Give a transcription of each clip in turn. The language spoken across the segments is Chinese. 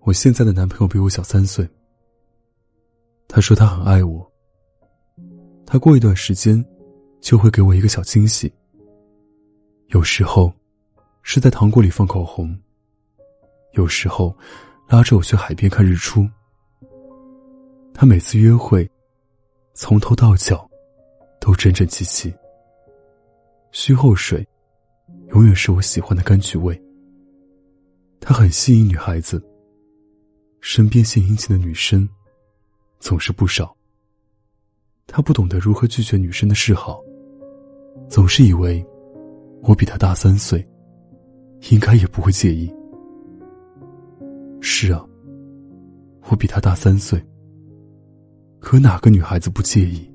我现在的男朋友比我小三岁。他说他很爱我。他过一段时间就会给我一个小惊喜。有时候是在糖果里放口红，有时候拉着我去海边看日出。他每次约会，从头到脚都整整齐齐。须后水永远是我喜欢的柑橘味。他很吸引女孩子。身边献殷勤的女生总是不少。他不懂得如何拒绝女生的示好，总是以为我比他大三岁，应该也不会介意。是啊，我比他大三岁。可哪个女孩子不介意？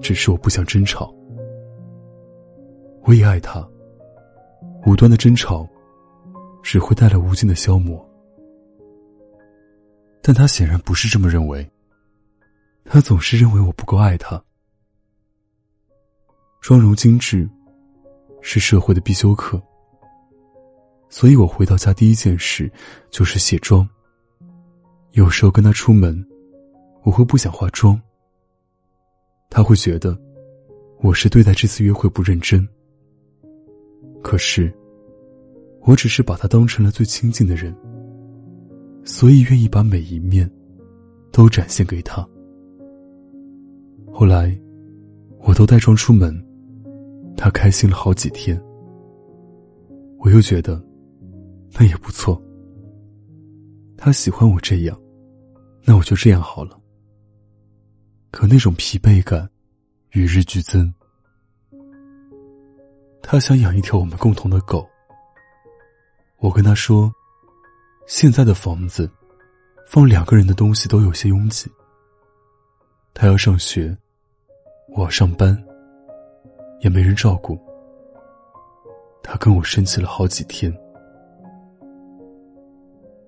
只是我不想争吵。我也爱他。无端的争吵，只会带来无尽的消磨。但他显然不是这么认为。他总是认为我不够爱他。妆容精致，是社会的必修课。所以我回到家第一件事就是卸妆。有时候跟他出门，我会不想化妆。他会觉得我是对待这次约会不认真。可是，我只是把他当成了最亲近的人。所以愿意把每一面都展现给他。后来，我都带妆出门，他开心了好几天。我又觉得那也不错。他喜欢我这样，那我就这样好了。可那种疲惫感与日俱增。他想养一条我们共同的狗。我跟他说。现在的房子，放两个人的东西都有些拥挤。他要上学，我要上班，也没人照顾。他跟我生气了好几天。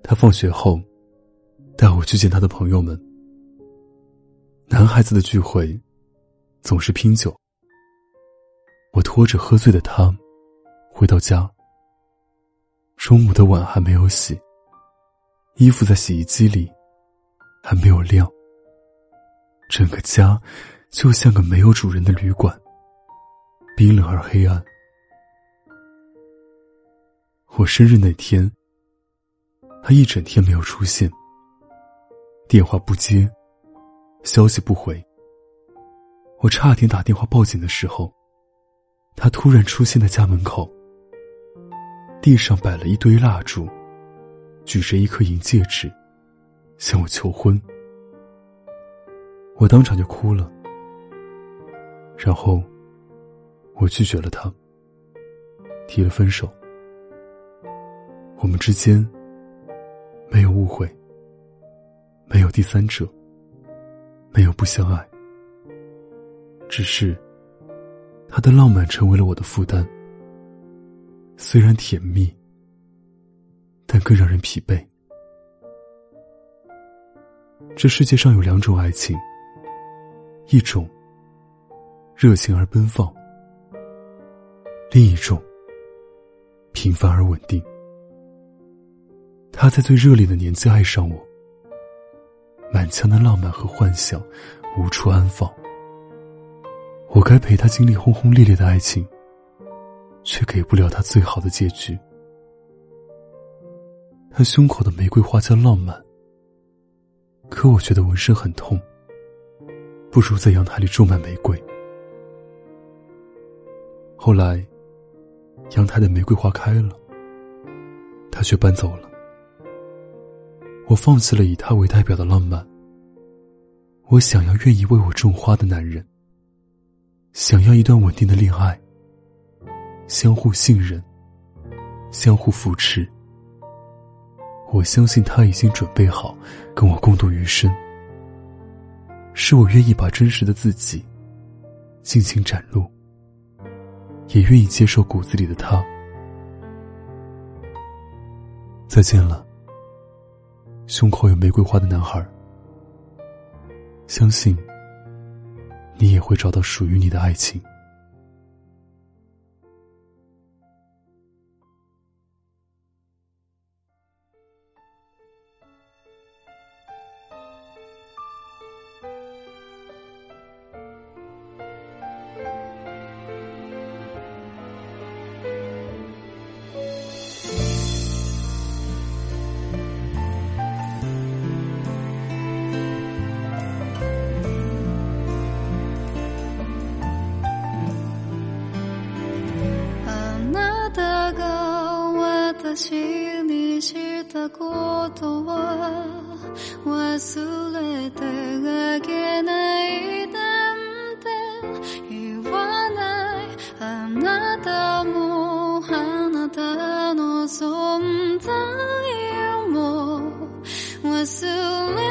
他放学后，带我去见他的朋友们。男孩子的聚会，总是拼酒。我拖着喝醉的他，回到家。中午的碗还没有洗。衣服在洗衣机里，还没有晾。整个家就像个没有主人的旅馆，冰冷而黑暗。我生日那天，他一整天没有出现，电话不接，消息不回。我差点打电话报警的时候，他突然出现在家门口，地上摆了一堆蜡烛。举着一颗银戒指，向我求婚，我当场就哭了。然后，我拒绝了他，提了分手。我们之间没有误会，没有第三者，没有不相爱，只是他的浪漫成为了我的负担。虽然甜蜜。但更让人疲惫。这世界上有两种爱情，一种热情而奔放，另一种平凡而稳定。他在最热烈的年纪爱上我，满腔的浪漫和幻想无处安放。我该陪他经历轰轰烈烈的爱情，却给不了他最好的结局。他胸口的玫瑰花叫浪漫，可我觉得纹身很痛，不如在阳台里种满玫瑰。后来，阳台的玫瑰花开了，他却搬走了。我放弃了以他为代表的浪漫。我想要愿意为我种花的男人，想要一段稳定的恋爱，相互信任，相互扶持。我相信他已经准备好跟我共度余生，是我愿意把真实的自己尽情展露，也愿意接受骨子里的他。再见了，胸口有玫瑰花的男孩。相信你也会找到属于你的爱情。私にしたことは忘れてあげないなんて言わない。あなたもあなたの存在も忘れ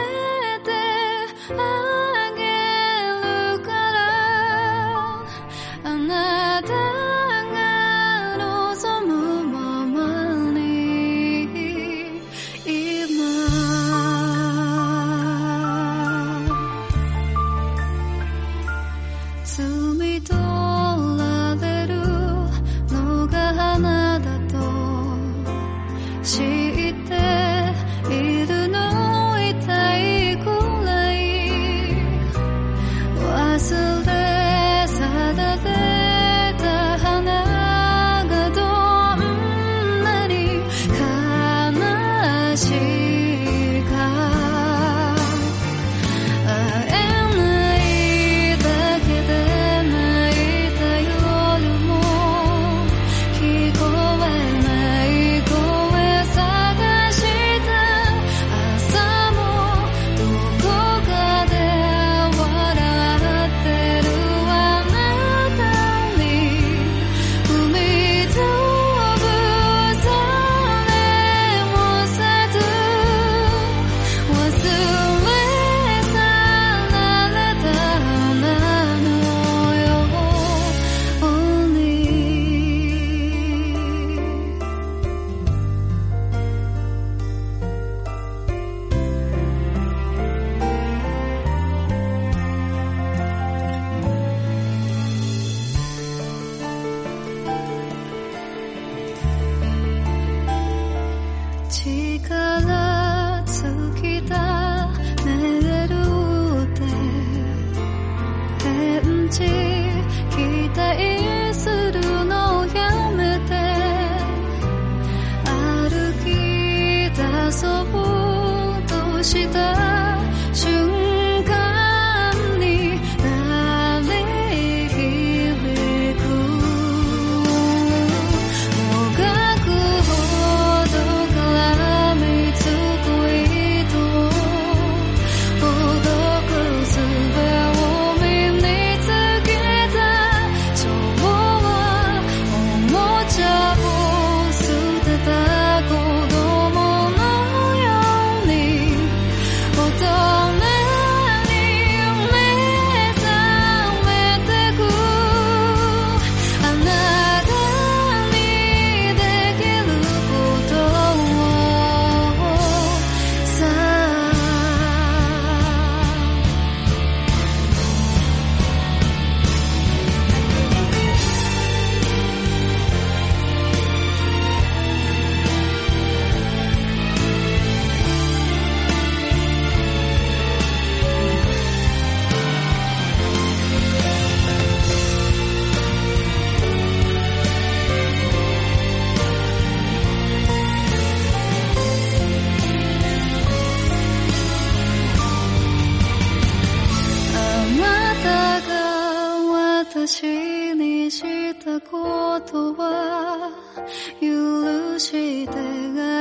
She does.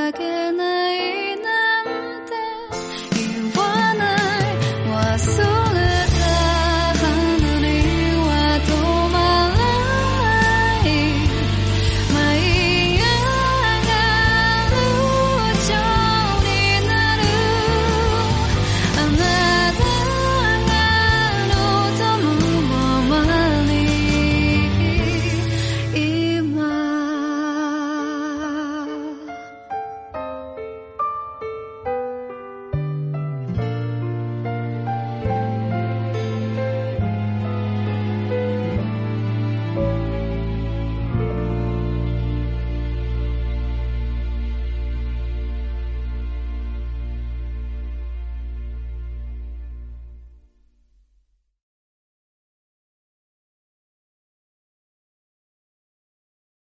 again.